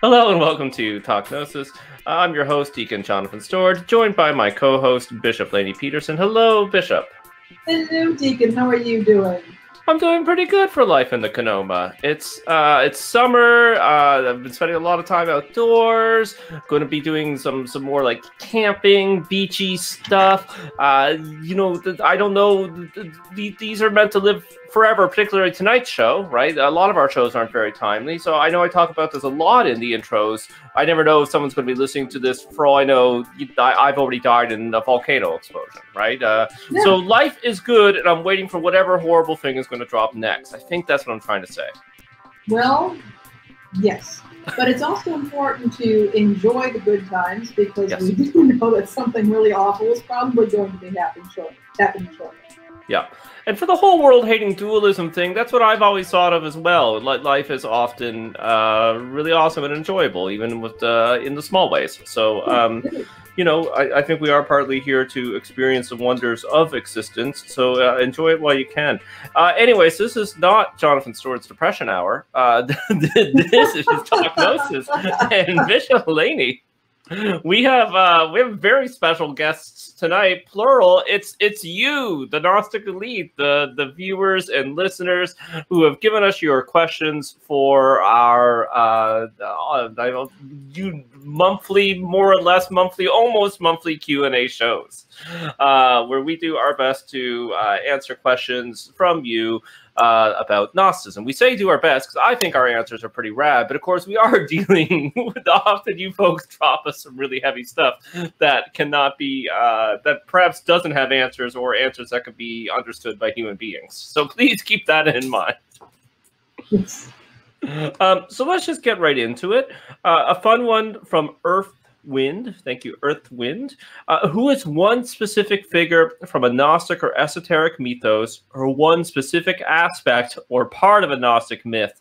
Hello and welcome to Talk Gnosis. I'm your host, Deacon Jonathan Stewart, joined by my co-host, Bishop Lainey Peterson. Hello, Bishop. Hello, Deacon. How are you doing? I'm doing pretty good for life in the Kenoma. It's uh, it's summer. Uh, I've been spending a lot of time outdoors. Going to be doing some some more like camping, beachy stuff. Uh, you know, I don't know. These are meant to live forever, particularly tonight's show, right? A lot of our shows aren't very timely. So I know I talk about this a lot in the intros. I never know if someone's going to be listening to this. For all I know, I've already died in a volcano explosion, right? Uh, yeah. So life is good, and I'm waiting for whatever horrible thing is going to drop next. I think that's what I'm trying to say. Well, yes. But it's also important to enjoy the good times because yes. we do know that something really awful is probably going to be happening shortly. Happening shortly. Yeah. And for the whole world hating dualism thing, that's what I've always thought of as well. Life is often uh, really awesome and enjoyable, even with uh, in the small ways. So, um, you know, I, I, think we are partly here to experience the wonders of existence. So uh, enjoy it while you can. Uh, anyways, this is not Jonathan Stewart's Depression Hour. Uh, this is Talk Gnosis and Bishop Laney we have uh, we have very special guests tonight, plural. It's it's you, the Gnostic elite, the the viewers and listeners who have given us your questions for our uh, uh you monthly, more or less monthly, almost monthly Q and A shows, uh, where we do our best to uh, answer questions from you uh, about Gnosticism. We say do our best because I think our answers are pretty rad, but of course we are dealing with often you folks drop us some really heavy stuff that cannot be uh, that perhaps doesn't have answers or answers that could be understood by human beings. So please keep that in mind. Yes. Um, so let's just get right into it. Uh, a fun one from Earth Wind. Thank you, Earth Wind. Uh, who is one specific figure from a Gnostic or esoteric mythos, or one specific aspect or part of a Gnostic myth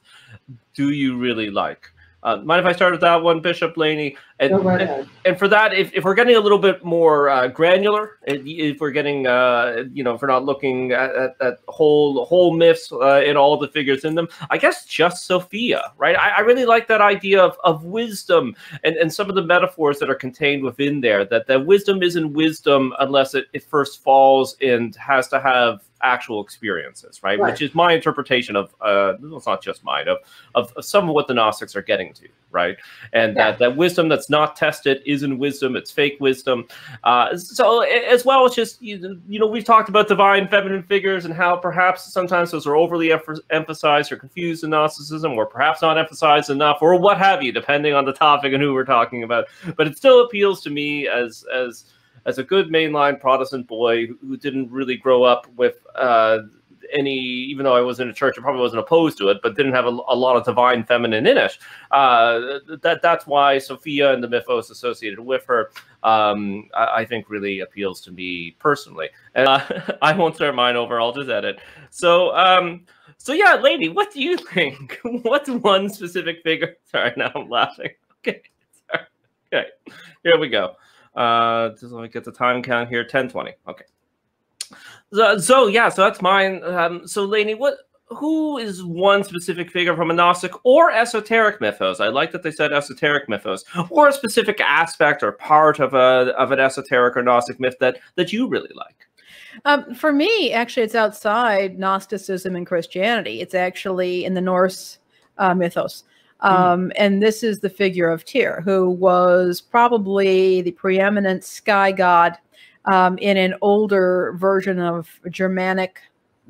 do you really like? Uh, mind if I start with that one, Bishop Laney? And, right and, and, for that, if, if we're getting a little bit more uh, granular, if we're getting, uh, you know, if we're not looking at, at, at whole whole myths uh, and all the figures in them, I guess just Sophia, right? I, I, really like that idea of, of wisdom and, and some of the metaphors that are contained within there, that, that wisdom isn't wisdom unless it, it first falls and has to have actual experiences, right? right? Which is my interpretation of uh it's not just mine of, of, of some of what the Gnostics are getting to, right? And yeah. that that wisdom that's not tested isn't wisdom; it's fake wisdom. Uh, so as well as just you, you know we've talked about divine feminine figures and how perhaps sometimes those are overly emphasized or confused in Gnosticism, or perhaps not emphasized enough, or what have you, depending on the topic and who we're talking about. But it still appeals to me as as as a good mainline Protestant boy who didn't really grow up with uh, any, even though I was in a church, I probably wasn't opposed to it, but didn't have a, a lot of divine feminine in it. Uh, that that's why Sophia and the mythos associated with her, um, I, I, think, really appeals to me personally. And uh, I won't start mine over; I'll just edit. So. Um, so yeah, lady, what do you think? What's one specific figure? Sorry, now I'm laughing. Okay, Sorry. okay, here we go. Uh, just let me get the time count here. 1020. Okay. So, so yeah, so that's mine. Um, so Lainey, what who is one specific figure from a Gnostic or esoteric mythos? I like that they said esoteric mythos, or a specific aspect or part of a of an esoteric or Gnostic myth that that you really like. Um, for me, actually, it's outside Gnosticism and Christianity. It's actually in the Norse uh, mythos. Hmm. Um, mm. And this is the figure of Tyr, who was probably the preeminent sky god um, in an older version of Germanic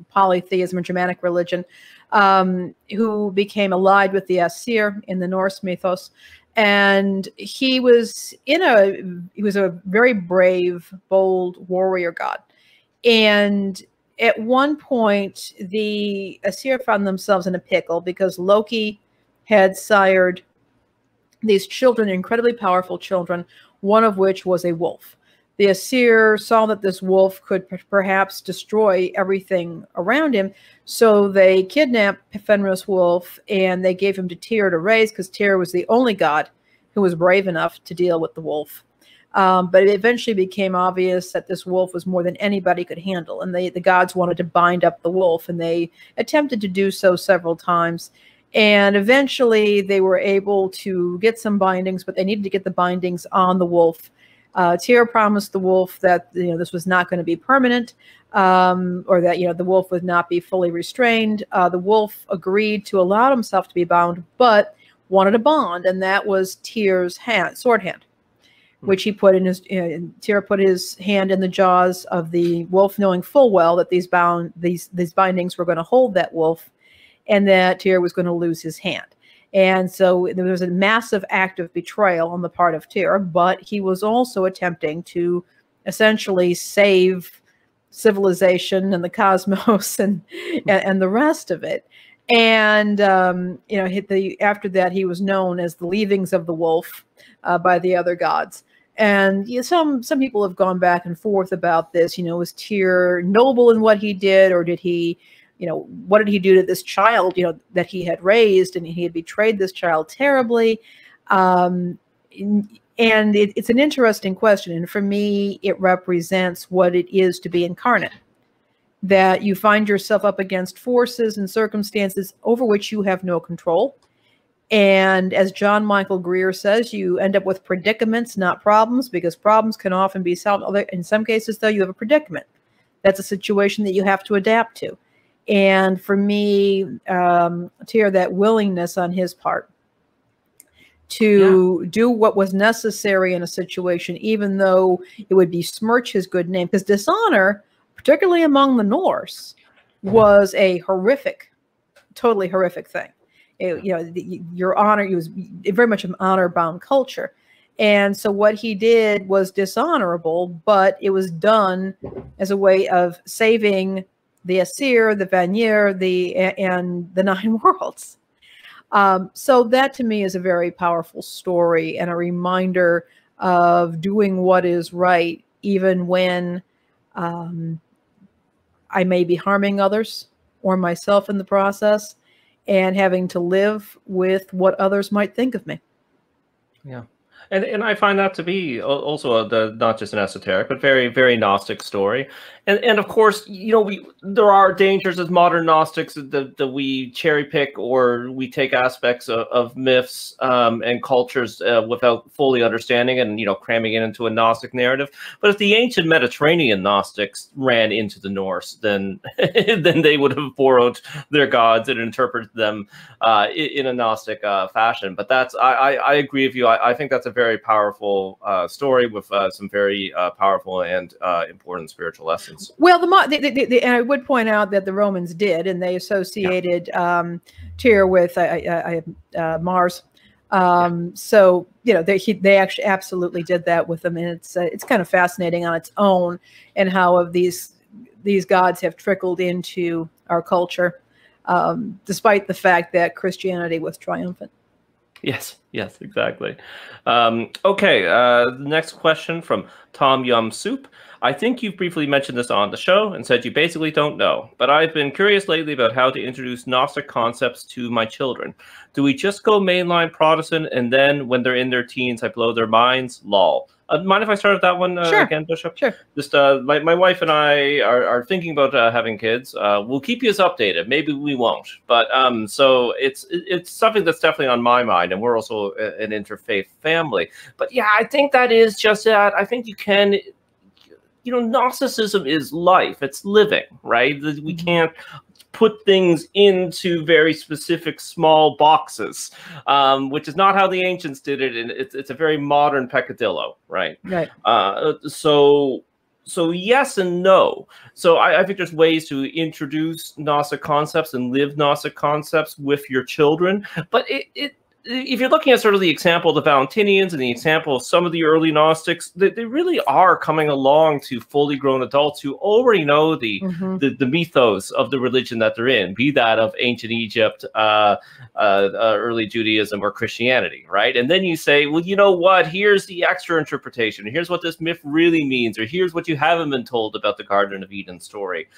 polytheism or Germanic religion, um, who became allied with the Aesir in the Norse mythos. And he was in a he was a very brave, bold warrior god. And at one point, the Aesir found themselves in a pickle because Loki had sired these children, incredibly powerful children, one of which was a wolf. The Aesir saw that this wolf could perhaps destroy everything around him, so they kidnapped Fenris Wolf and they gave him to Tyr to raise because Tyr was the only god who was brave enough to deal with the wolf. Um, but it eventually became obvious that this wolf was more than anybody could handle, and they, the gods wanted to bind up the wolf, and they attempted to do so several times And eventually they were able to get some bindings, but they needed to get the bindings on the wolf. Uh, Tyr promised the wolf that you know this was not going to be permanent, um, or that you know the wolf would not be fully restrained. Uh, the wolf agreed to allow himself to be bound, but wanted a bond, and that was Tyr's hand, sword hand, which he put in his. Uh, Tyr put his hand in the jaws of the wolf, knowing full well that these bound these these bindings were going to hold that wolf, and that Tyr was going to lose his hand. And so there was a massive act of betrayal on the part of Tyr, but he was also attempting to essentially save civilization and the cosmos and and, and the rest of it. And um, you know the after that he was known as the leavings of the wolf uh, by the other gods. And you know, some some people have gone back and forth about this you know was Tyr noble in what he did or did he you know what did he do to this child you know that he had raised and he had betrayed this child terribly um, and it, it's an interesting question and for me it represents what it is to be incarnate that you find yourself up against forces and circumstances over which you have no control. And as John Michael Greer says, you end up with predicaments, not problems, because problems can often be solved. In some cases, though, you have a predicament. That's a situation that you have to adapt to. And for me, um, hear that willingness on his part to yeah. do what was necessary in a situation, even though it would besmirch his good name, because dishonor particularly among the Norse, was a horrific, totally horrific thing. It, you know, the, your honor, it was very much an honor bound culture. And so what he did was dishonorable, but it was done as a way of saving the Aesir, the Vanir, the and the Nine Worlds. Um, so that to me is a very powerful story and a reminder of doing what is right, even when um, I may be harming others or myself in the process and having to live with what others might think of me. Yeah and and I find that to be also a, the not just an esoteric, but very very gnostic story. And and of course, you know, we there are dangers as modern Gnostics that, that we cherry pick or we take aspects of, of myths um, and cultures uh, without fully understanding and you know cramming it into a Gnostic narrative. But if the ancient Mediterranean Gnostics ran into the Norse, then then they would have borrowed their gods and interpreted them uh, in, in, a Gnostic uh, fashion. But that's I, I, I agree with you. I, I think that's a very powerful uh, story with uh, some very uh, powerful and uh, important spiritual lessons. Well, the, the, the, and I would point out that the Romans did, and they associated yeah. um, Tyr with uh, Mars. Um, yeah. So you know they he, they actually absolutely did that with them, and it's it's kind of fascinating on its own, and how of these these gods have trickled into our culture, um, despite the fact that Christianity was triumphant. Yes, yes, exactly. Um, okay, uh, the next question from Tom Yum Soup. I think you've briefly mentioned this on the show and said you basically don't know, but I've been curious lately about how to introduce Gnostic concepts to my children. Do we just go mainline Protestant and then when they're in their teens, I blow their minds? Lol. Uh, mind if I start with that one uh, sure. again, Bishop? Sure. Just uh, my, my wife and I are, are thinking about uh, having kids. Uh, we'll keep you as updated. Maybe we won't, but um, so it's it's something that's definitely on my mind, and we're also an interfaith family. But yeah, I think that is just that. I think you can you know, Gnosticism is life, it's living, right? We mm-hmm. can't put things into very specific small boxes, um, which is not how the ancients did it. And it's, it's a very modern peccadillo, right? Right. Uh, so so yes and no. So I, I, think there's ways to introduce Gnostic concepts and live Gnostic concepts with your children, but it, it if you're looking at sort of the example of the Valentinians and the example of some of the early Gnostics, they, they really are coming along to fully grown adults who already know the, mm-hmm. the, the mythos of the religion that they're in, be that of ancient Egypt, uh, uh, uh, early Judaism, or Christianity, right? And then you say, well, you know what? Here's the extra interpretation. Here's what this myth really means, or here's what you haven't been told about the Garden of Eden story.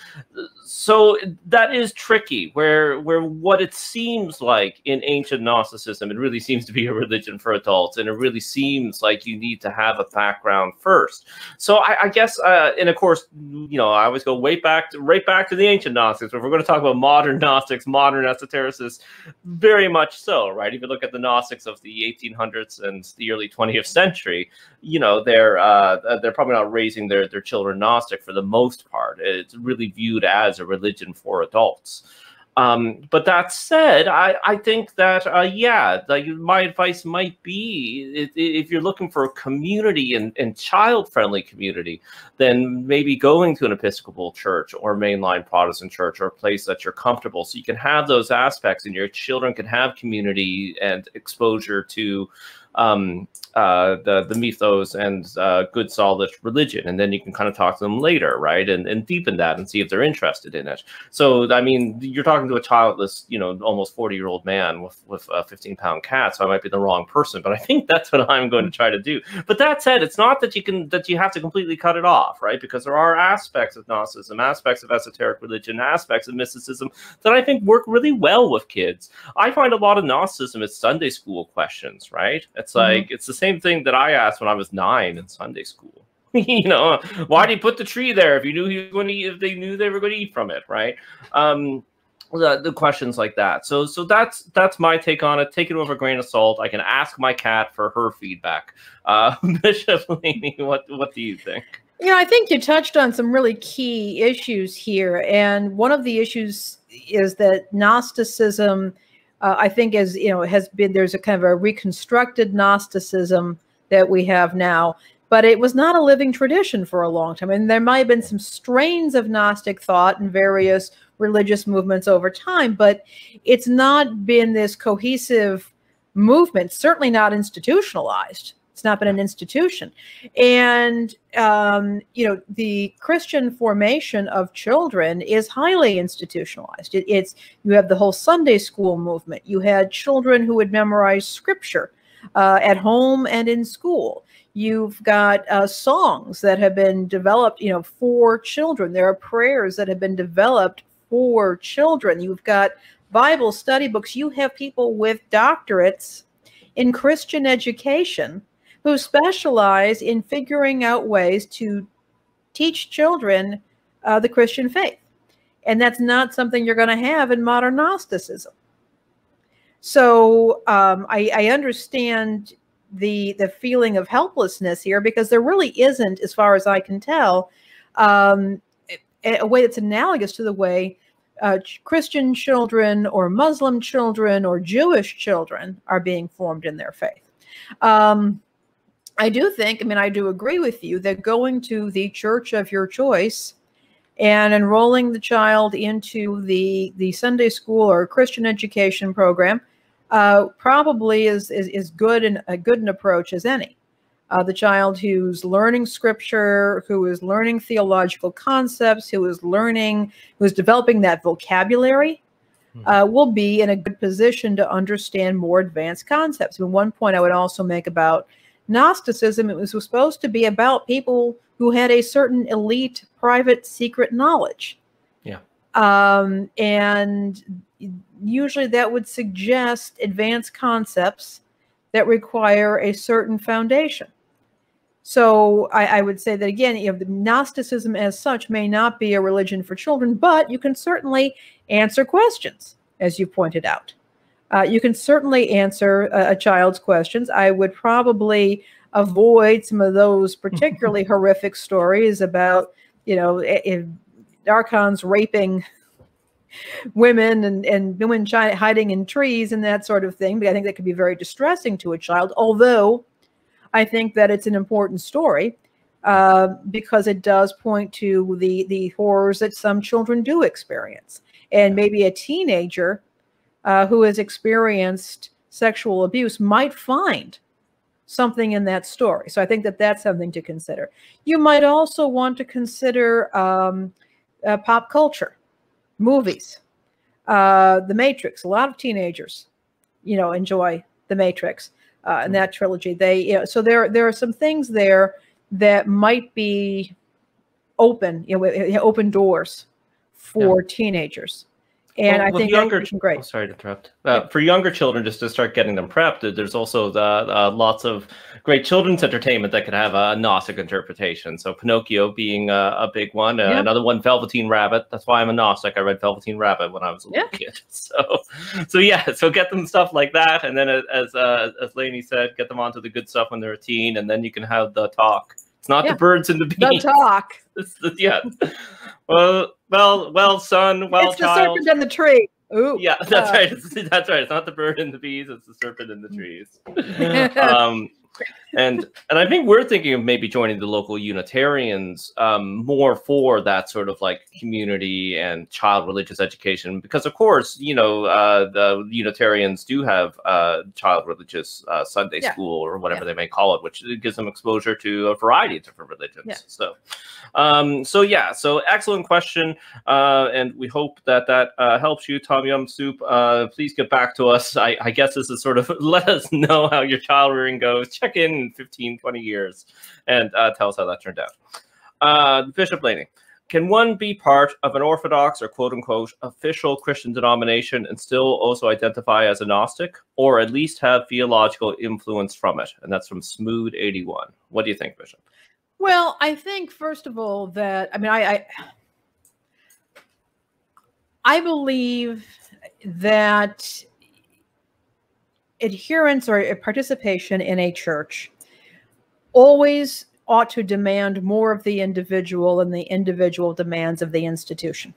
So that is tricky, where where what it seems like in ancient Gnosticism It really seems to be a religion for adults, and it really seems like you need to have a background first. So I, I guess, uh, and of course, you know, I always go way back, to, right back to the ancient Gnostics. But if we're going to talk about modern Gnostics, modern esotericists, very much so, right? If you look at the Gnostics of the 1800s and the early 20th century, you know, they're uh, they're probably not raising their their children Gnostic for the most part. It's really viewed as a religion for adults. Um, but that said, I, I think that uh, yeah, like my advice might be if, you're looking for a community and, and child friendly community, then maybe going to an Episcopal church or mainline Protestant church or a place that you're comfortable, so you can have those aspects and your children can have community and exposure to um, uh, the the mythos and uh, good solid religion, and then you can kind of talk to them later, right, and and deepen that and see if they're interested in it. So I mean, you're talking to a childless, you know, almost 40 year old man with with a 15 pound cat, so I might be the wrong person, but I think that's what I'm going to try to do. But that said, it's not that you can that you have to completely cut it off, right? Because there are aspects of Gnosticism, aspects of esoteric religion, aspects of mysticism that I think work really well with kids. I find a lot of Gnosticism is Sunday school questions, right? It's mm-hmm. like mm-hmm. it's the same thing that I asked when I was nine in Sunday school. you know, why did he put the tree there if you knew he was going to eat, if they knew they were going to eat from it, right? Um, the, the questions like that. So so that's that's my take on it. Take it with a grain of salt. I can ask my cat for her feedback. Uh, Bishop Laney, what what do you think? You know, I think you touched on some really key issues here, and one of the issues is that Gnosticism uh, I think as you know has been there's a kind of a reconstructed Gnosticism that we have now, but it was not a living tradition for a long time. And there might have been some strains of Gnostic thought in various religious movements over time, but it's not been this cohesive movement, certainly not institutionalized. It's not been an institution. And, um, you know, the Christian formation of children is highly institutionalized. It, it's, you have the whole Sunday school movement. You had children who would memorize scripture uh, at home and in school. You've got uh, songs that have been developed, you know, for children. There are prayers that have been developed for children. You've got Bible study books. You have people with doctorates in Christian education who specialize in figuring out ways to teach children uh, the Christian faith. And that's not something you're going to have in modern Gnosticism. So um, I, I understand the the feeling of helplessness here because there really isn't, as far as I can tell, um, a, way that's analogous to the way uh, Christian children or Muslim children or Jewish children are being formed in their faith. Um, I do think, I mean, I do agree with you that going to the church of your choice and enrolling the child into the the Sunday school or Christian education program uh, probably is, is is good and a good an approach as any. Uh, the child who's learning scripture, who is learning theological concepts, who is learning, who is developing that vocabulary, hmm. uh, will be in a good position to understand more advanced concepts. And one point I would also make about Gnosticism, it was supposed to be about people who had a certain elite, private, secret knowledge. Yeah. Um, and usually that would suggest advanced concepts that require a certain foundation. So I, I, would say that again, you know, the Gnosticism as such may not be a religion for children, but you can certainly answer questions, as you pointed out. Uh, you can certainly answer a, a, child's questions. I would probably avoid some of those particularly horrific stories about, you know, archons raping women and, and women hiding in trees and that sort of thing. But I think that could be very distressing to a child, although I think that it's an important story uh, because it does point to the, the horrors that some children do experience. And maybe a teenager uh, who has experienced sexual abuse might find something in that story. So I think that that's something to consider. You might also want to consider um, uh, pop culture, movies, uh, The Matrix. A lot of teenagers, you know, enjoy The Matrix uh, and that trilogy. They, you know, so there there are some things there that might be open, you know, open doors for yeah. teenagers And Well, I think younger great. Oh, sorry to interrupt. Uh, For younger children, just to start getting them prepped, there's also the, uh, lots of great children's entertainment that could have a Gnostic interpretation. So Pinocchio being a, a big one. Uh, Another one, Velveteen Rabbit. That's why I'm a Gnostic. I read Velveteen Rabbit when I was a little kid. So, so yeah. So get them stuff like that, and then uh, as uh, as Lainey said, get them onto the good stuff when they're a teen, and then you can have the talk. It's not Yeah. the birds and the bees. The bees. talk. It's the- yeah. Well, well, well, son. Well, it's the child. serpent and the tree. Ooh. Yeah, that's Uh, right. It's, that's right. It's not the bird and the bees. It's the serpent and the trees. um, and and I think we're thinking of maybe joining the local Unitarians um, more for that sort of like community and child religious education, because of course you know uh, the Unitarians do have uh, child religious uh, Sunday Yeah. school or whatever Yeah. they may call it, which gives them exposure to a variety of different religions. Yeah. So. Um, so yeah, so excellent question, uh, and we hope that that uh, helps you, Tom Yum Soup. Uh, please get back to us. I, I guess this is sort of let us know how your child rearing goes. Check in in 15, 20 years, and uh, tell us how that turned out. Uh, Bishop Laney, can one be part of an Orthodox or quote unquote official Christian denomination and still also identify as a Gnostic, or at least have theological influence from it? And that's from Smooth81. What do you think, Bishop? Well, I think first of all that I mean I I, I believe that adherence or participation in a church always ought to demand more of the individual than the individual demands of the institution.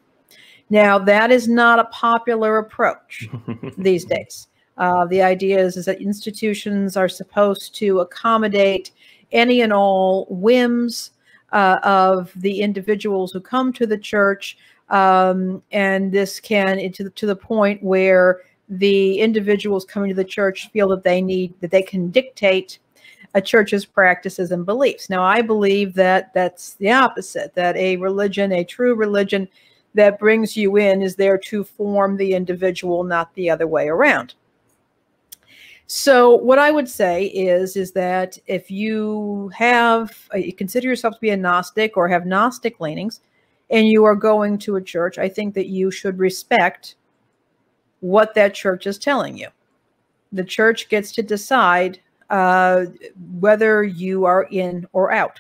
Now, that is not a popular approach these days. Uh, the idea is, is that institutions are supposed to accommodate any and all whims uh, of the individuals who come to the church. Um, and this can, to the, to the point where the individuals coming to the church feel that they need, that they can dictate a church's practices and beliefs. Now, I believe that that's the opposite, that a religion, a true religion that brings you in, is there to form the individual, not the other way around. So what I would say is is that if you have uh, you consider yourself to be a Gnostic or have Gnostic leanings and you are going to a church, I think that you should respect what that church is telling you. The church gets to decide uh, whether you are in or out.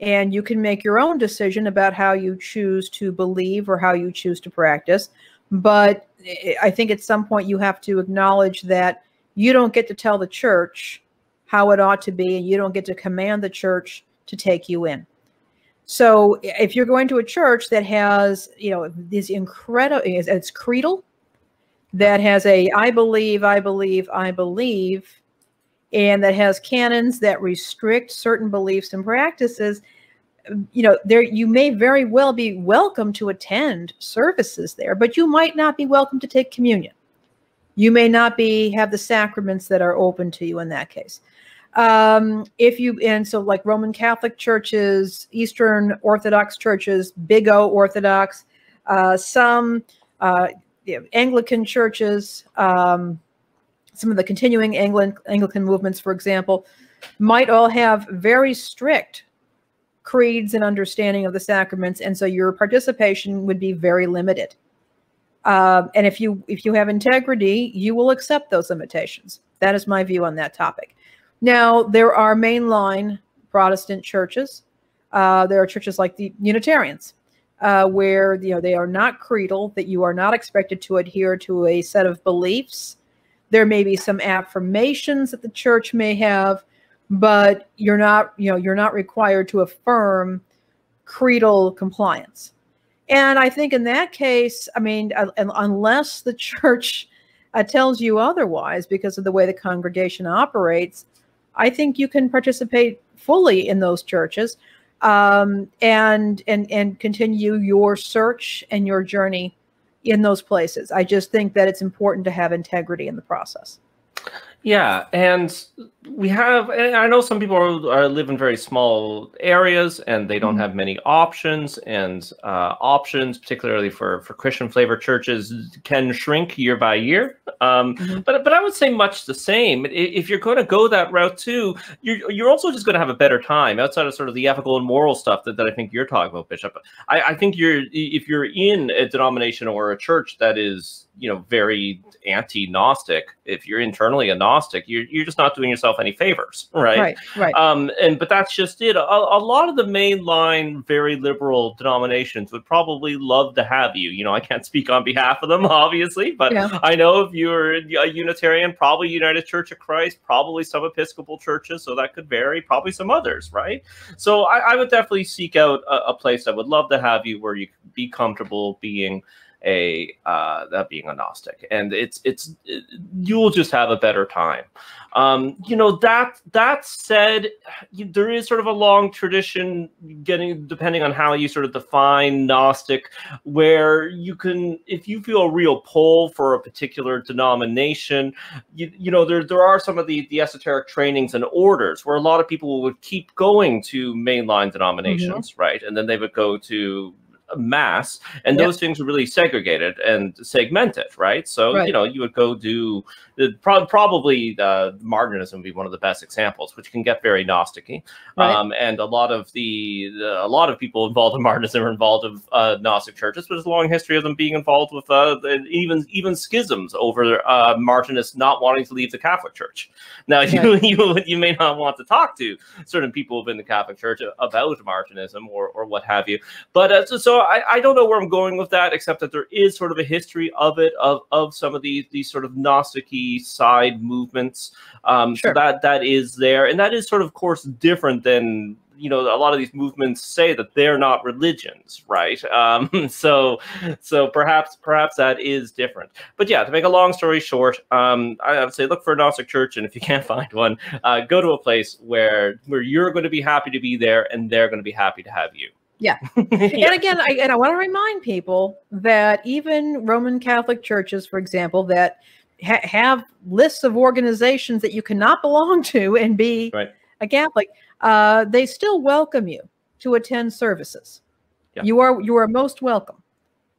And you can make your own decision about how you choose to believe or how you choose to practice. But I- think at some point you have to acknowledge that you don't get to tell the church how it ought to be, and you don't get to command the church to take you in. So if you're going to a church that has, you know, these incredible, it's creedal, that has a I believe, I believe, I believe, and that has canons that restrict certain beliefs and practices, you know, there you may very well be welcome to attend services there, but you might not be welcome to take communion. You may not be have the sacraments that are open to you in that case. Um if you and so like roman catholic churches eastern orthodox churches big o orthodox uh some uh anglican churches um some of the continuing Anglican, Anglican movements, for example, might all have very strict creeds and understanding of the sacraments, and so your participation would be very limited. Um, and if you if you have integrity, you will accept those limitations. That is my view on that topic. Now there are mainline Protestant churches. Uh, there are churches like the Unitarians, uh, where you know they are not creedal, that you are not expected to adhere to a set of beliefs. There may be some affirmations that the church may have, but you're not you know you're not required to affirm creedal compliance. And I think in that case, I mean, unless the church uh, tells you otherwise because of the way the congregation operates, I think you can participate fully in those churches um, and and and continue your search and your journey in those places. I just think that it's important to have integrity in the process. Yeah, and we have i know some people are, are, live in very small areas and they don't mm-hmm. have many options and uh, options particularly for for christian flavor churches can shrink year by year um, mm-hmm. but but i would say much the same if you're going to go that route too you're, you're also just going to have a better time outside of sort of the ethical and moral stuff that, that i think you're talking about bishop I, I think you're if you're in a denomination or a church that is you know very anti-gnostic. If you're internally a gnostic you're, you're just not doing yourself any favors right? Right right. Um and but that's just it. A, a lot of the mainline very liberal denominations would probably love to have you. You know i can't speak on behalf of them obviously but yeah. i know if you're a unitarian probably united church of christ probably some episcopal churches so that could vary probably some others right? So i, I would definitely seek out a, a place that would love to have you where you could be comfortable being a uh, that being a Gnostic, and it's it's it, you'll just have a better time. Um, you know that that said, you, there is sort of a long tradition, getting depending on how you sort of define Gnostic, where you can, if you feel a real pull for a particular denomination, you you know there there are some of the the esoteric trainings and orders where a lot of people would keep going to mainline denominations, mm-hmm. right, and then they would go to mass and yep. those things are really segregated and segmented right so right. you know you would go do pro- probably uh, martinism would be one of the best examples which can get very gnostic right. um, and a lot of the, the, a lot of people involved in martinism are involved with uh, gnostic churches but there's a long history of them being involved with uh, even even schisms over uh, martinists not wanting to leave the catholic church. Now you, you you may not want to talk to certain people within the catholic church about martinism or, or what have you but uh, so, so I, I don't know where I'm going with that, except that there is sort of a history of it, of of some of these these sort of gnostic side movements. Um, sure. So that that is there, and that is sort of, of course, different than you know a lot of these movements say that they're not religions right um, so so perhaps perhaps that is different but yeah to make a long story short um, i would say look for a gnostic church and if you can't find one uh, go to a place where where you're going to be happy to be there and they're going to be happy to have you yeah. yeah. And again, I, and I want to remind people that even Roman Catholic churches, for example, that ha- have lists of organizations that you cannot belong to and be right. a Catholic, uh, they still welcome you to attend services. Yeah. You are you are most welcome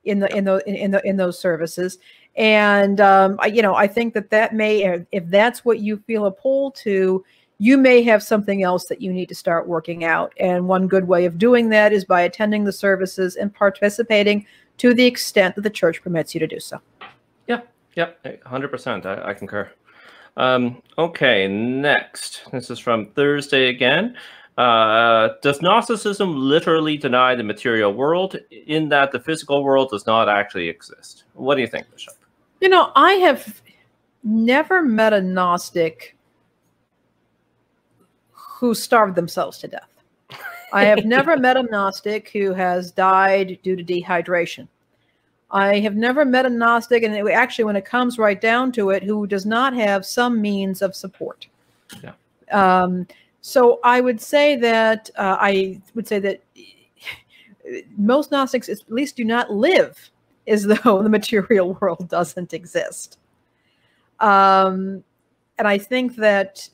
in the in the in the in those services. And um, I, you know, I think that that may, if that's what you feel a pull to, you may have something else that you need to start working out. And one good way of doing that is by attending the services and participating to the extent that the church permits you to do so. Yeah, yeah, 100%. I, I concur. Um, okay, next. This is from Thursday again. Uh, does Gnosticism literally deny the material world in that the physical world does not actually exist? What do you think, Bishop? You know, I have never met a Gnostic who starved themselves to death. I have never met a Gnostic who has died due to dehydration. I have never met a Gnostic, and it, actually, when it comes right down to it, who does not have some means of support. Yeah. Um, so I would say that uh, I would say that most Gnostics at least do not live as though the material world doesn't exist. Um, and I think that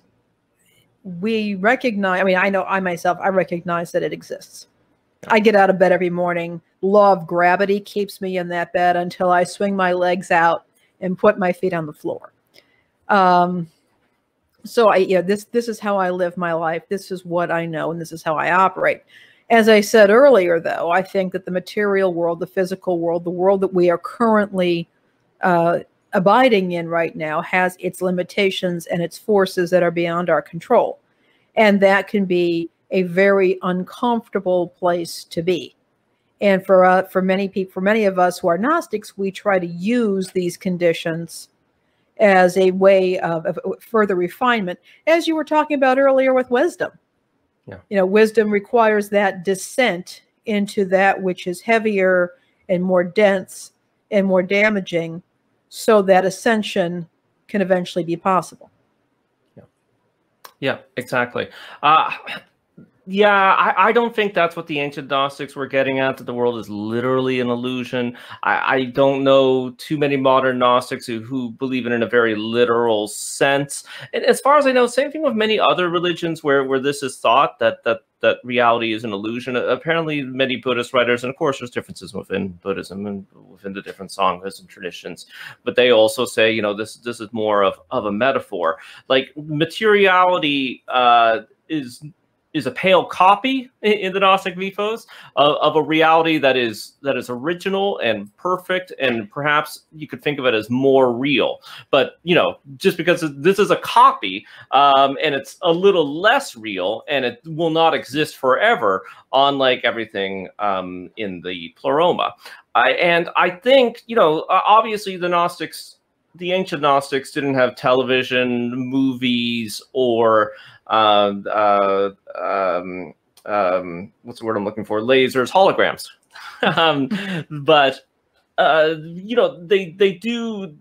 we recognize, I mean, I know I myself, I recognize that it exists. I get out of bed every morning. Law of gravity keeps me in that bed until I swing my legs out and put my feet on the floor. Um, so I, you know, this this is how I live my life. This is what I know, and this is how I operate. As I said earlier, though, I think that the material world, the physical world, the world that we are currently uh, abiding in right now has its limitations and its forces that are beyond our control. And that can be a very uncomfortable place to be. And for uh, for many people, for many of us who are Gnostics, we try to use these conditions as a way of, of further refinement, as you were talking about earlier with wisdom. Yeah. You know, wisdom requires that descent into that which is heavier and more dense and more damaging so that ascension can eventually be possible. Yeah, yeah, exactly. Uh, yeah, I, I, don't think that's what the ancient Gnostics were getting at, that the world is literally an illusion. I, I don't know too many modern Gnostics who, who believe it in a very literal sense. And as far as I know, same thing with many other religions where, where this is thought that, that that reality is an illusion. Apparently, many Buddhist writers, and of course, there's differences within Buddhism and within the different sanghas and traditions, but they also say, you know, this this is more of of a metaphor. Like materiality uh, is is a pale copy in the Gnostic mythos of, of, a reality that is that is original and perfect, and perhaps you could think of it as more real. But you know, just because this is a copy um, and it's a little less real, and it will not exist forever, unlike everything um, in the Pleroma. I, and I think you know, obviously the Gnostics the ancient Gnostics didn't have television, movies, or uh, uh, um, um, what's the word I'm looking for? Lasers, holograms. um, but uh, you know, they they do.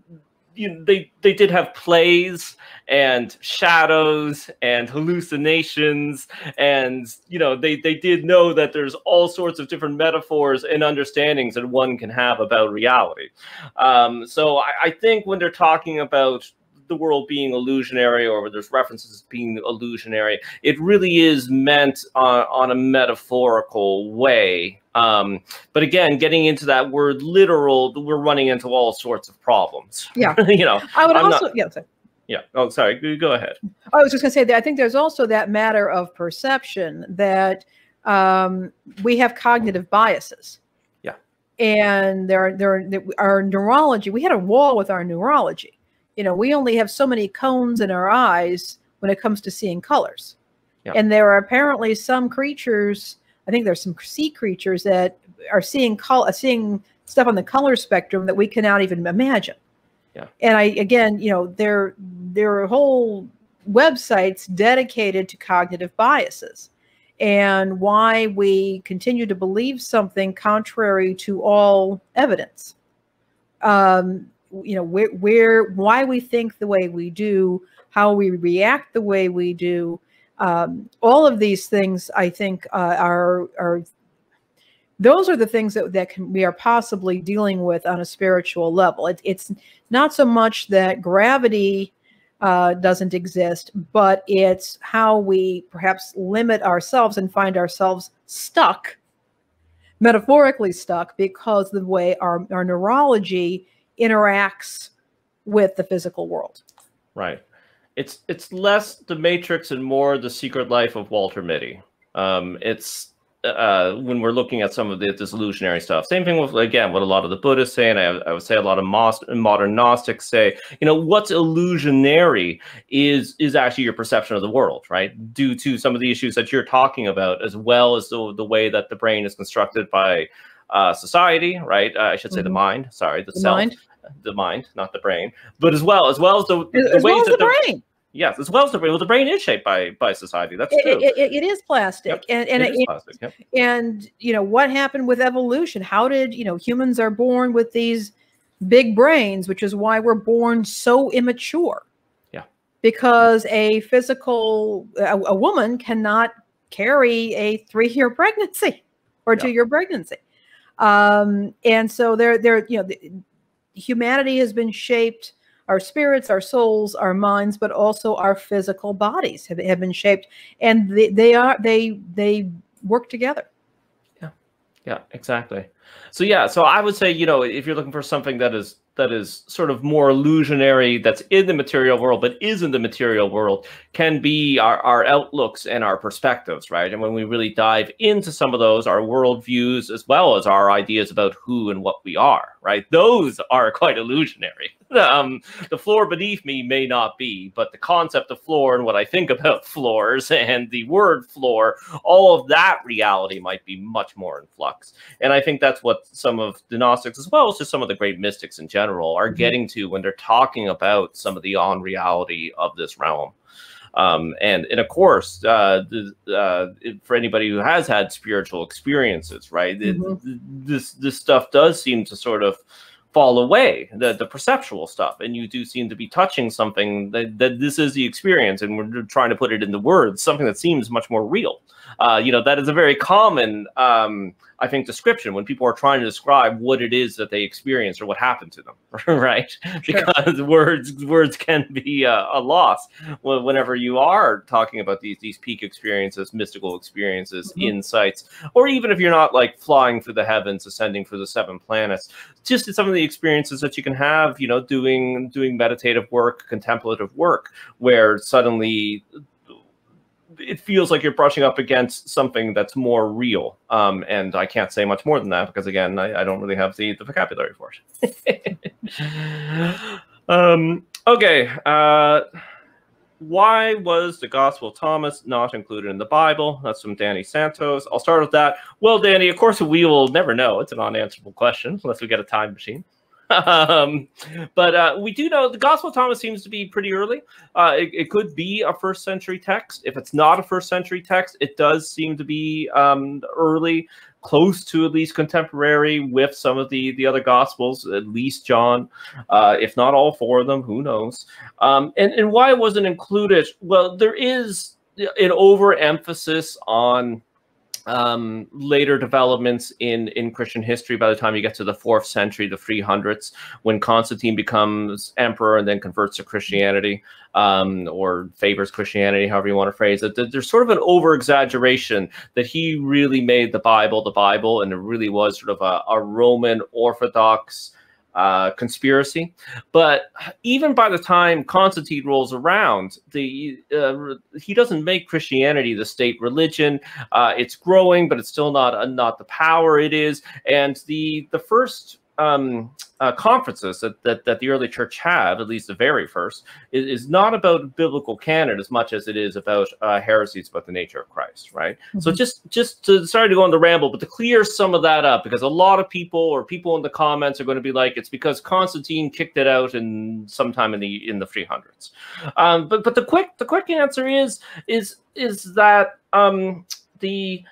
You know, they they did have plays and shadows and hallucinations and you know they they did know that there's all sorts of different metaphors and understandings that one can have about reality um, so I, I think when they're talking about the world being illusionary or there's references being illusionary. It really is meant on, on a metaphorical way. Um, but again, getting into that word literal, we're running into all sorts of problems. Yeah. you know, I would I'm also, not, yeah. Sorry. Yeah. Oh, sorry. Go ahead. I was just going to say that I think there's also that matter of perception that um, we have cognitive biases. Yeah. And there, there, our neurology. We had a wall with our neurology you know, we only have so many cones in our eyes when it comes to seeing colors. Yep. And there are apparently some creatures, I think there's some sea creatures that are seeing color, seeing stuff on the color spectrum that we cannot even imagine. Yeah. And I again, you know, there there are whole websites dedicated to cognitive biases and why we continue to believe something contrary to all evidence. Um, you know where where why we think the way we do how we react the way we do um, all of these things i think uh, are are those are the things that, that can, we are possibly dealing with on a spiritual level it, it's not so much that gravity uh, doesn't exist but it's how we perhaps limit ourselves and find ourselves stuck metaphorically stuck because the way our, our neurology interacts with the physical world. Right. It's it's less the Matrix and more the Secret Life of Walter Mitty. Um, it's uh, when we're looking at some of the disillusionary stuff. Same thing with again what a lot of the Buddhists say, and I, I would say a lot of most, modern Gnostics say. You know, what's illusionary is is actually your perception of the world, right? Due to some of the issues that you're talking about, as well as the the way that the brain is constructed by uh, society, right? Uh, I should say mm -hmm. the mind. Sorry, the, the self. Mind the mind, not the brain, but as well as well as the, the as ways well as that the brain. Yes, as well as the brain. Well, the brain is shaped by by society. That's it, true. It, it, it is plastic, yep. and and it is plastic. Yep. And you know what happened with evolution? How did you know humans are born with these big brains, which is why we're born so immature. Yeah. Because a physical a, a woman cannot carry a three year pregnancy or two year pregnancy. Um, and so they're they're you know humanity has been shaped our spirits our souls our minds but also our physical bodies have, have been shaped and they, they are they they work together. Yeah. Yeah exactly. So yeah so i would say you know if you're looking for something that is that is sort of more illusionary that's in the material world but isn't the material world can be our, our outlooks and our perspectives right? And when we really dive into some of those our worldviews as well as our ideas about who and what we are right? Those are quite illusionary um, the floor beneath me may not be, but the concept of floor and what I think about floors and the word floor, all of that reality might be much more in flux. And I think that's what some of the Gnostics, as well as just some of the great mystics in general, are mm-hmm. getting to when they're talking about some of the on reality of this realm. Um, and and of course, uh, the, uh, for anybody who has had spiritual experiences, right, mm -hmm. it, this this stuff does seem to sort of fall away, the, the perceptual stuff. And you do seem to be touching something that, that this is the experience, and we're trying to put it into words, something that seems much more real. Uh, you know, that is a very common, um, I think, description when people are trying to describe what it is that they experience or what happened to them, right? Sure. Because words words can be a, a loss whenever you are talking about these these peak experiences, mystical experiences, Mhm. insights, or even if you're not like flying through the heavens, ascending through the seven planets, just some of the experiences that you can have, you know, doing doing meditative work, contemplative work, where suddenly it feels like you're brushing up against something that's more real. Um, and I can't say much more than that because again, I, I don't really have the, the vocabulary for it. um, okay. Uh, why was the Gospel of Thomas not included in the Bible? That's from Danny Santos. I'll start with that. Well, Danny, of course, we will never know. It's an unanswerable question unless we get a time machine. Um, but uh, we do know the Gospel of Thomas seems to be pretty early. Uh, it, it could be a first century text. If it's not a first century text, it does seem to be um, early, close to at least contemporary with some of the the other Gospels, at least John, uh, if not all four of them. Who knows? Um, and and why it wasn't included? Well, there is an overemphasis on um, later developments in in Christian history. By the time you get to the fourth century, the 300s, when Constantine becomes emperor and then converts to Christianity um, or favors Christianity, however you want to phrase it, there's sort of an over exaggeration that he really made the Bible the Bible, and it really was sort of a, a Roman Orthodox uh, conspiracy. But even by the time Constantine rolls around, the uh, he doesn't make Christianity the state religion. Uh, it's growing, but it's still not not the power it is. And the the first um, uh, conferences that, that that the early church have, at least the very first, is, is not about biblical canon as much as it is about uh, heresies about the nature of Christ, right? So Mhm. just just to sorry to go on the ramble, but to clear some of that up, because a lot of people or people in the comments are going to be like, it's because Constantine kicked it out in sometime in the in the 300s. Um, but but the quick the quick answer is is is that um, the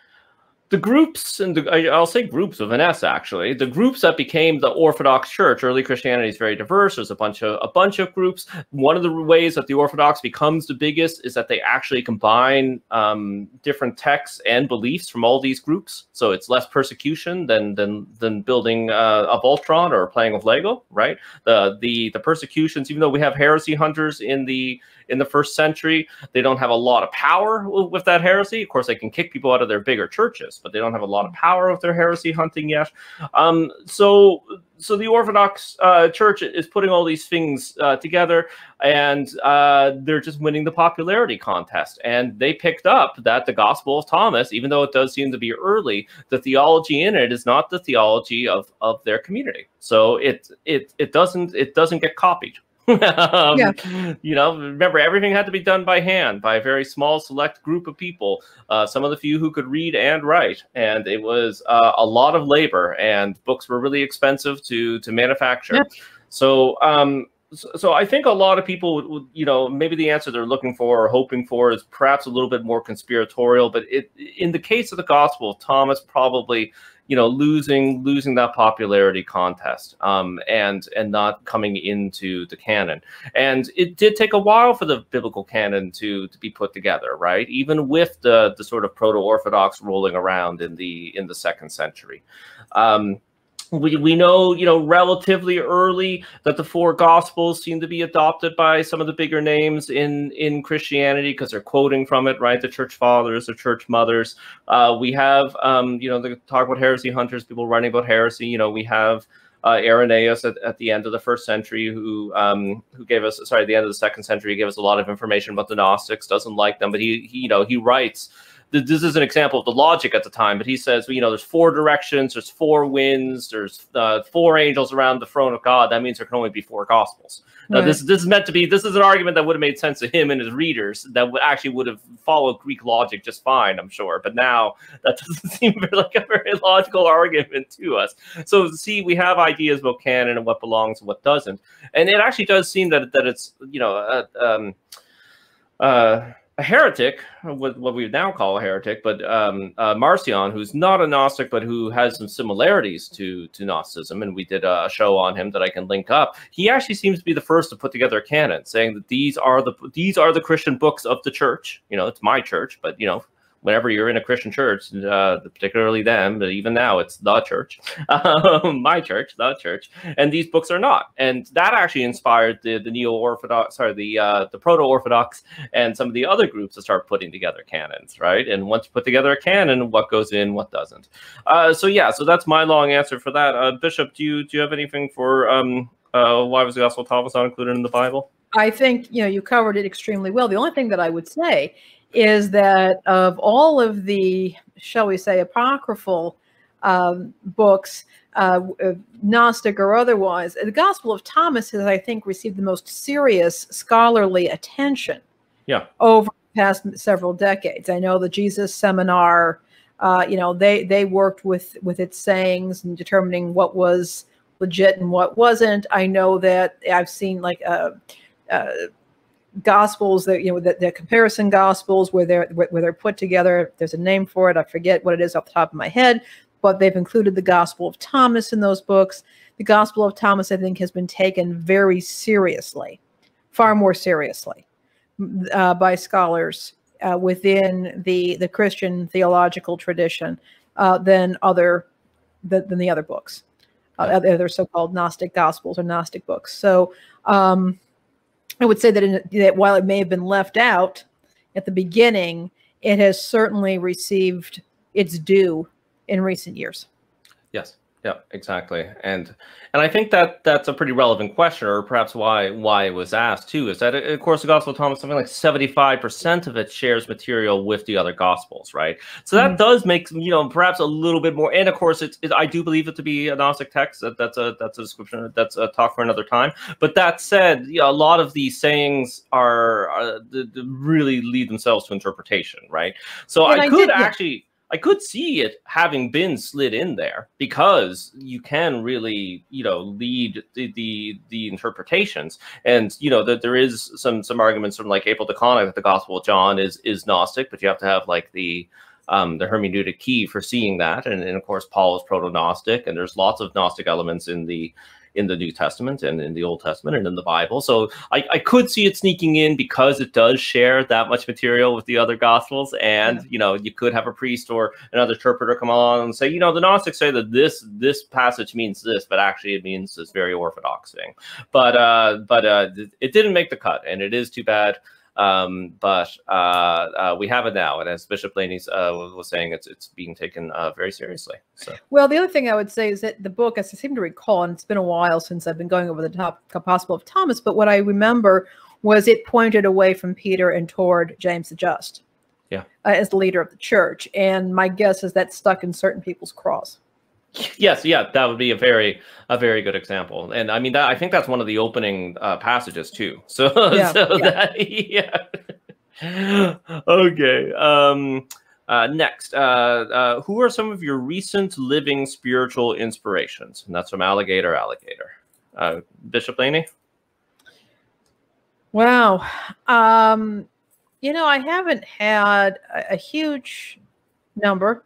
the groups and the, I'll say groups of an S actually. The groups that became the Orthodox Church, early Christianity is very diverse. There's a bunch of a bunch of groups. One of the ways that the Orthodox becomes the biggest is that they actually combine um, different texts and beliefs from all these groups. So it's less persecution than than than building uh, a Voltron or playing with Lego, right? The the the persecutions, even though we have heresy hunters in the in the first century, they don't have a lot of power with that heresy. Of course, they can kick people out of their bigger churches, but they don't have a lot of power with their heresy hunting yet. Um, so, so the Orthodox uh, Church is putting all these things uh, together, and uh, they're just winning the popularity contest. And they picked up that the Gospel of Thomas, even though it does seem to be early, the theology in it is not the theology of of their community. So it it it doesn't it doesn't get copied. Um, Yeah. You know, remember everything had to be done by hand by a very small select group of people. Uh, some of the few who could read and write, and it was uh, a lot of labor. And books were really expensive to to manufacture. Yeah. So, um, so, so I think a lot of people would, would, you know, maybe the answer they're looking for or hoping for is perhaps a little bit more conspiratorial. But it, in the case of the Gospel of Thomas, probably you know losing losing that popularity contest um, and and not coming into the canon. And it did take a while for the biblical canon to to be put together right? Even with the the sort of proto-orthodox rolling around in the in the second century. Um, we, we know you know relatively early that the four gospels seem to be adopted by some of the bigger names in in christianity because they're quoting from it right the church fathers the church mothers uh, we have um, you know the talk about heresy hunters people writing about heresy you know we have uh, Irenaeus at, at the end of the first century, who um, who gave us sorry, the end of the second century, gave us a lot of information about the Gnostics. Doesn't like them, but he, he you know he writes. Th- This is an example of the logic at the time, but he says, well, you know, there's four directions, there's four winds, there's uh, four angels around the throne of God. That means there can only be four gospels. Now, Right. this this is meant to be. This is an argument that would have made sense to him and his readers. That would actually would have followed Greek logic just fine, I'm sure. But now that doesn't seem like a very logical argument to us. So see, we have ideas about canon and what belongs and what doesn't, and it actually does seem that that it's you know uh, um, uh, a heretic, what, what we now call a heretic, but um, uh, Marcion, who's not a Gnostic, but who has some similarities to to Gnosticism, and we did a show on him that I can link up. He actually seems to be the first to put together a canon, saying that these are the these are the Christian books of the church. You know, it's my church, but you know, whenever you're in a Christian church, uh, particularly them, but even now it's the church, um, my church, the church, and these books are not. And that actually inspired the the neo orthodox, sorry, the uh, the proto orthodox, and some of the other groups to start putting together canons, right? And once you put together a canon, what goes in, what doesn't. Uh, so yeah, so that's my long answer for that. Uh, Bishop, do you do you have anything for um, uh, why was the Gospel of Thomas not included in the Bible? I think you know you covered it extremely well. The only thing that I would say is that of all of the, shall we say, apocryphal um, books, uh, uh, Gnostic or otherwise, the Gospel of Thomas has, I think, received the most serious scholarly attention. Yeah. Over the past several decades, I know the Jesus Seminar. Uh, you know, they they worked with with its sayings and determining what was legit and what wasn't. I know that I've seen like a. Uh, uh, gospels that you know the, the comparison gospels where they're where they're put together. There's a name for it. I forget what it is off the top of my head but they've included the gospel of thomas in those books. The gospel of thomas i think has been taken very seriously far more seriously uh, by scholars uh, within the the christian theological tradition uh, than other than, than the other books uh, other so-called gnostic gospels or gnostic books. So um, I would say that, in, that while it may have been left out at the beginning, it has certainly received its due in recent years. Yes. Yeah, exactly. And and I think that that's a pretty relevant question, or perhaps why why it was asked too, is that of course the Gospel of Thomas, something like seventy five percent of it shares material with the other Gospels, right? So that mm-hmm. does make you know perhaps a little bit more. And of course, it's it, I do believe it to be a Gnostic text. That, that's a that's a description. That's a talk for another time. But that said, you know, a lot of these sayings are, are really lead themselves to interpretation, right? So and I, I could did, actually. Yeah I could see it having been slid in there because you can really, you know, lead the the, the interpretations, and you know that there is some some arguments from like April DeConnick that the Gospel of John is is Gnostic, but you have to have like the um, the hermeneutic key for seeing that, and, and of course Paul is proto-Gnostic, and there's lots of Gnostic elements in the in the New Testament and in the Old Testament and in the Bible. So I, I could see it sneaking in because it does share that much material with the other Gospels. And, yeah. you know, you could have a priest or another interpreter come along and say, you know, the Gnostics say that this this passage means this, but actually it means this very orthodox thing. But uh, but uh, it didn't make the cut, and it is too bad. Um, but uh, uh, we have it now, and as Bishop Laney uh, was saying, it's it's being taken uh, very seriously. So, well, the other thing I would say is that the book, as I seem to recall, and it's been a while since I've been going over the top Gospel of Thomas, but what I remember was it pointed away from Peter and toward James the Just, yeah, uh, as the leader of the church. And my guess is that stuck in certain people's craws. Yes, yeah, that would be a very a very good example, and I mean that I think that's one of the opening uh, passages too. So, yeah, so yeah. that yeah. okay. Um, uh, next, uh, uh, who are some of your recent living spiritual inspirations? And that's from Alligator Alligator. Uh, Bishop Laney. Wow. Um, you know, I haven't had a, a huge number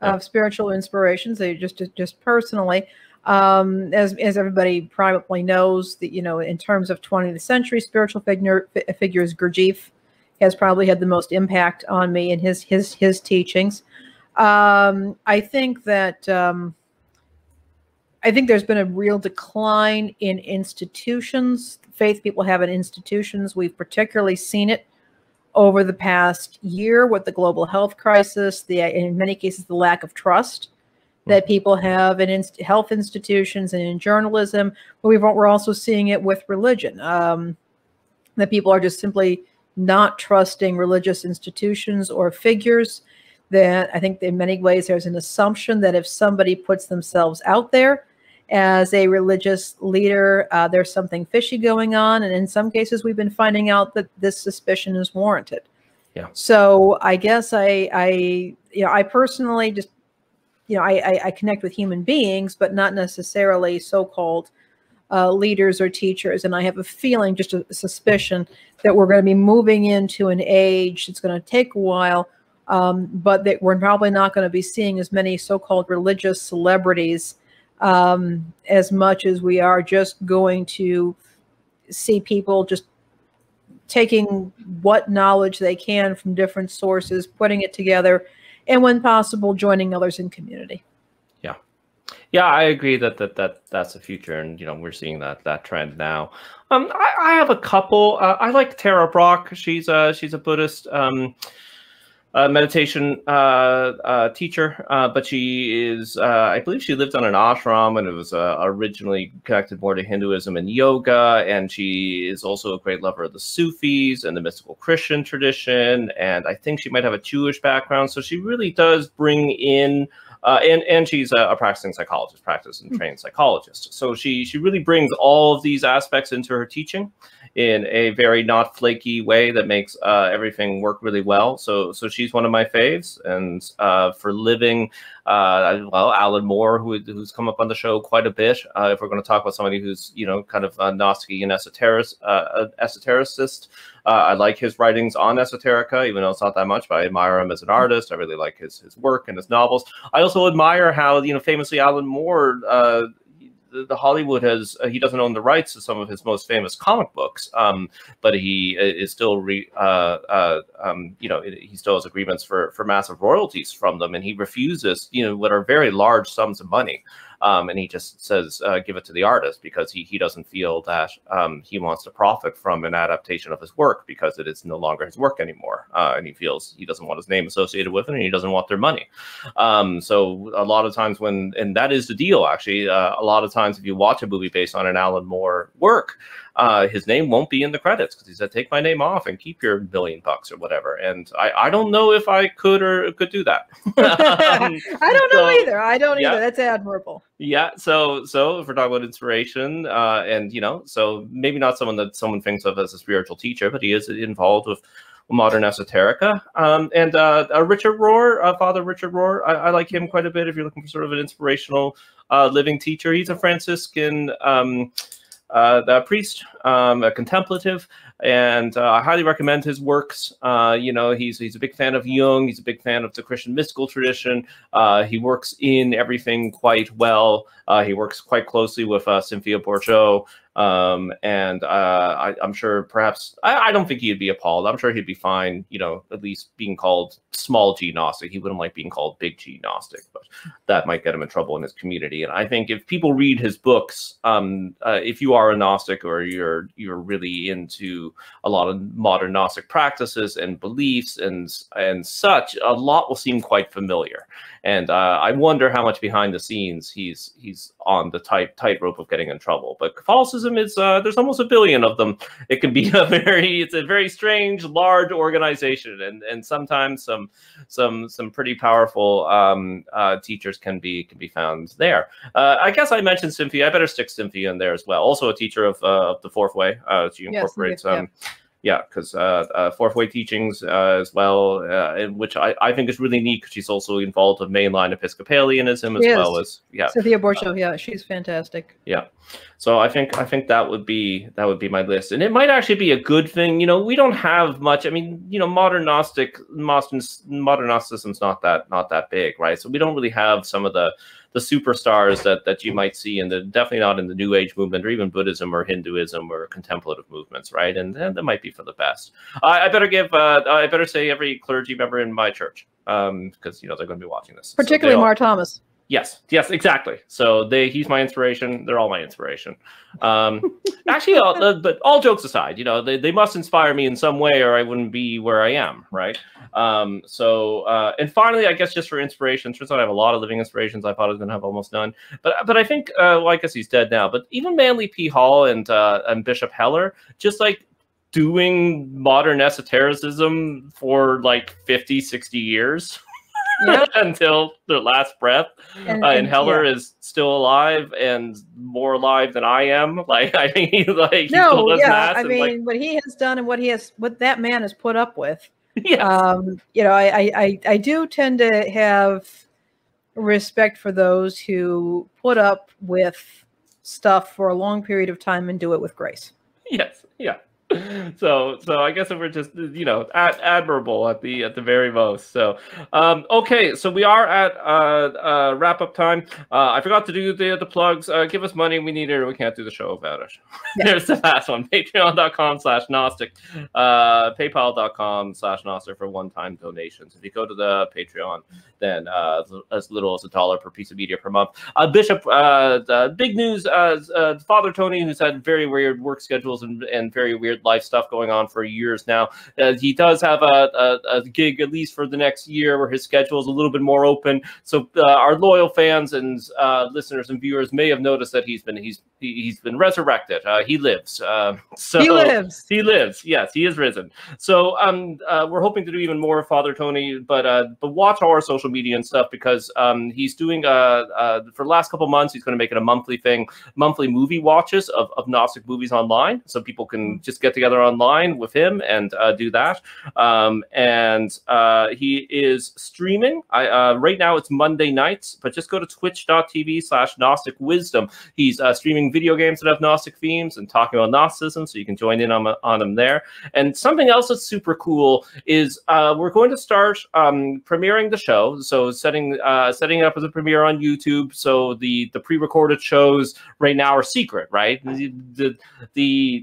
of spiritual inspirations. They just just personally, um, as as everybody probably knows, that you know, in terms of 20th century spiritual figure figures, Gurdjieff has probably had the most impact on me in his his his teachings. Um, I think that. Um, I think there's been a real decline in institutions. Faith people have in institutions. We've particularly seen it over the past year with the global health crisis, the in many cases the lack of trust that mm-hmm. people have in inst- health institutions and in journalism. But we are also seeing it with religion. Um, that people are just simply not trusting religious institutions or figures. That I think in many ways there's an assumption that if somebody puts themselves out there as a religious leader, uh, there's something fishy going on. And in some cases, we've been finding out that this suspicion is warranted. Yeah. So I guess I, I, you know, I personally just, you know, I, I, I connect with human beings, but not necessarily so-called uh, leaders or teachers. And I have a feeling, just a suspicion, that we're going to be moving into an age. It's going to take a while, um, but that we're probably not going to be seeing as many so-called religious celebrities um, as much as we are just going to see people just taking what knowledge they can from different sources, putting it together, and when possible, joining others in community. Yeah, yeah, I agree that that that that's the future, and you know we're seeing that that trend now. Um, I, I have a couple. Uh, I like Tara Brach. She's a she's a Buddhist. Um, uh, meditation uh, uh, teacher, uh, but she is, uh, I believe she lived on an ashram and it was uh, originally connected more to Hinduism and yoga. And she is also a great lover of the Sufis and the mystical Christian tradition. And I think she might have a Jewish background. So she really does bring in. and and she's a, a, practicing psychologist, practice and hmm. trained psychologist. So she she really brings all of these aspects into her teaching, in a very not flaky way that makes uh, everything work really well. So so she's one of my faves, and uh, for living, uh, well, Alan Moore, who, who's come up on the show quite a bit. Uh, if we're going to talk about somebody who's you know kind of a Gnostic and esoteric, uh, esotericist, uh, I like his writings on esoterica, even though it's not that much. But I admire him as an artist. I really like his his work and his novels. I also admire how you know famously Alan Moore the, Hollywood has uh, he doesn't own the rights to some of his most famous comic books, um, but he uh, is still re, uh, uh, um, you know he still has agreements for for massive royalties from them, and he refuses you know what are very large sums of money um, and he just says uh, give it to the artist because he he doesn't feel that um, he wants to profit from an adaptation of his work because it is no longer his work anymore, uh, and he feels he doesn't want his name associated with it, and he doesn't want their money. Um, so a lot of times when and that is the deal actually. Uh, a lot of times if you watch a movie based on an Alan Moore work, uh, his name won't be in the credits because he said, "Take my name off and keep your billion bucks or whatever." And I, I don't know if I could or could do that. um, I don't know so, either. I don't yeah. either. That's admirable. Yeah. So, so if we're talking about inspiration, uh, and you know, so maybe not someone that someone thinks of as a spiritual teacher, but he is involved with modern esoterica. Um, and uh, uh, Richard Rohr, uh, Father Richard Rohr, I, I, like him quite a bit. If you're looking for sort of an inspirational uh, living teacher, he's a Franciscan. Um, uh, the priest, um, a contemplative, and uh, I highly recommend his works. Uh, you know, he's he's a big fan of Jung. He's a big fan of the Christian mystical tradition. He works in everything quite well. He works quite closely with uh, Cynthia Bourgeault. Um, and uh, I, am sure perhaps I, I, don't think he'd be appalled. I'm sure he'd be fine, you know, at least being called small G Gnostic. He wouldn't like being called big G Gnostic, but that might get him in trouble in his community. And I think if people read his books, um, uh, if you are a Gnostic or you're you're really into a lot of modern Gnostic practices and beliefs and and such, a lot will seem quite familiar. And uh, I wonder how much behind the scenes he's he's on the tight tightrope of getting in trouble. But Catholicism is uh, there's almost a billion of them. It can be a very it's a very strange, large organization, and and sometimes some some some pretty powerful um, uh, teachers can be can be found there. Uh, I guess I mentioned Cynthia. I better stick Cynthia in there as well. Also a teacher of, uh, of the Fourth Way. Uh, she incorporates. Yes, um, yeah yeah, because uh, uh, fourth way teachings uh, as well, uh, which I, I think is really neat because she's also involved with mainline Episcopalianism as yes. well as yeah. Cynthia Bourgeault, yeah, she's fantastic. Yeah, so I think I think that would be that would be my list, and it might actually be a good thing. You know, we don't have much. I mean, you know, modern Gnostic, modern modern Gnosticism's not that not that big, right? So we don't really have some of the the superstars that that you might see in the definitely not in the New Age movement or even Buddhism or Hinduism or contemplative movements, right? And, and that might be for the best. I, I better give uh, I better say every clergy member in my church um, because um, you know they're going to be watching this. Particularly so Mar Thomas. Yes, yes, exactly. So they, he's my inspiration. They're all my inspiration. Um, actually, all, uh, but all jokes aside, you know, they, they must inspire me in some way, or I wouldn't be where I am, right? Um, so, uh, and finally, I guess just for inspiration, turns out I have a lot of living inspirations. I thought I was going to have almost none, but but I think, uh, well, I guess he's dead now. But even Manly P. Hall and uh, and Bishop Hoeller, just like doing modern esotericism for like 50, 60 years yeah. until their last breath. And, uh, and Hoeller yeah. is still alive and more alive than I am. Like I think mean, like no, yeah. I mean, like, what he has done and what he has, what that man has put up with. Yeah. Um, you know, I, I, I do tend to have respect for those who put up with stuff for a long period of time and do it with grace. Yes, yeah. so so I guess if we're just you know ad- admirable at the at the very most. So um, okay, so we are at uh, uh, wrap up time. Uh, I forgot to do the the plugs. Uh, give us money, we need it, or we can't do the show without it. Yeah. There's the last one: Patreon.com slash Gnostic, uh, PayPal.com slash Gnostic for one time donations. If you go to the Patreon, then uh, as little as a dollar per piece of media per month. Uh, Bishop, uh, big news: uh, uh, Father Tony, who's had very weird work schedules and, and very weird life stuff going on for years now. Uh, he does have a, a, a, gig at least for the next year where his schedule is a little bit more open. So uh, our loyal fans and uh, listeners and viewers may have noticed that he's been he's he's been resurrected. Uh, he lives. Uh, so he lives. He lives. Yes, he is risen. So um, uh, we're hoping to do even more Father Tony, but but watch our social media and stuff because um, he's doing uh, for the last couple months he's going to make it a monthly thing, monthly movie watches of, of Gnostic movies online, so people can just get together online with him and uh, do that. Um, and uh, he is streaming. I, uh, right now it's Monday nights, but just go to twitch.tv slash Gnostic Wisdom. He's uh, streaming video games that have Gnostic themes and talking about Gnosticism, so you can join in on, on them there. And something else that's super cool is uh, we're going to start um, premiering the show. So setting uh, setting it up as a premiere on YouTube. So the the pre-recorded shows right now are secret, right? The the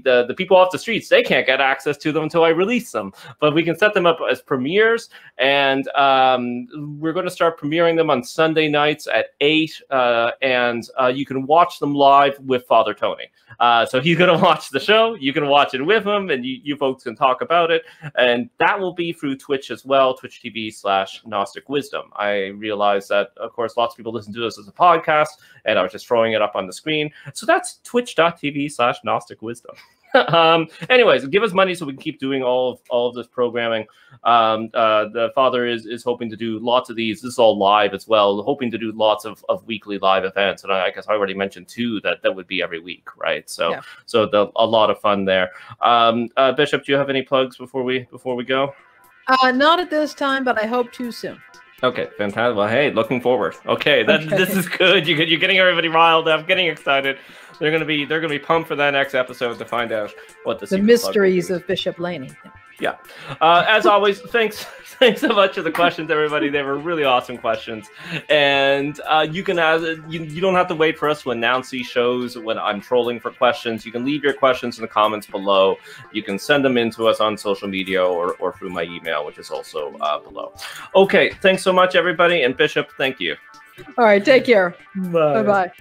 the, the, people off the they can't get access to them until I release them. But we can set them up as premieres, and um, we're going to start premiering them on Sunday nights at eight, uh, and uh, you can watch them live with Father Tony. Uh, so he's going to watch the show. You can watch it with him, and you, you folks can talk about it. And that will be through Twitch as well, Twitch TV slash Gnostic Wisdom. I realize that, of course, lots of people listen to this as a podcast, and I was just throwing it up on the screen. So that's twitch.tv slash Gnostic Wisdom. um, anyways, give us money so we can keep doing all of all of this programming. Um, uh, the father is is hoping to do lots of these. This is all live as well. Hoping to do lots of, of weekly live events, and I, I guess I already mentioned too that that would be every week, right? So yeah. so the, a lot of fun there. Um, uh, Bishop, do you have any plugs before we before we go? Uh, not at this time, but I hope too soon. Okay, fantastic. Well, hey, looking forward. Okay, that okay. this is good. You, you're getting everybody riled up, getting excited. They're gonna be they're gonna be pumped for that next episode to find out what the the mysteries of Bishop Laney. Yeah. Uh, as always, thanks thanks so much for the questions, everybody. They were really awesome questions, and uh, you can ask, you, you don't have to wait for us to announce these shows when I'm trolling for questions. You can leave your questions in the comments below. You can send them in to us on social media or, or through my email, which is also uh, below. Okay, thanks so much, everybody, and Bishop, thank you. All right, take care. Bye bye.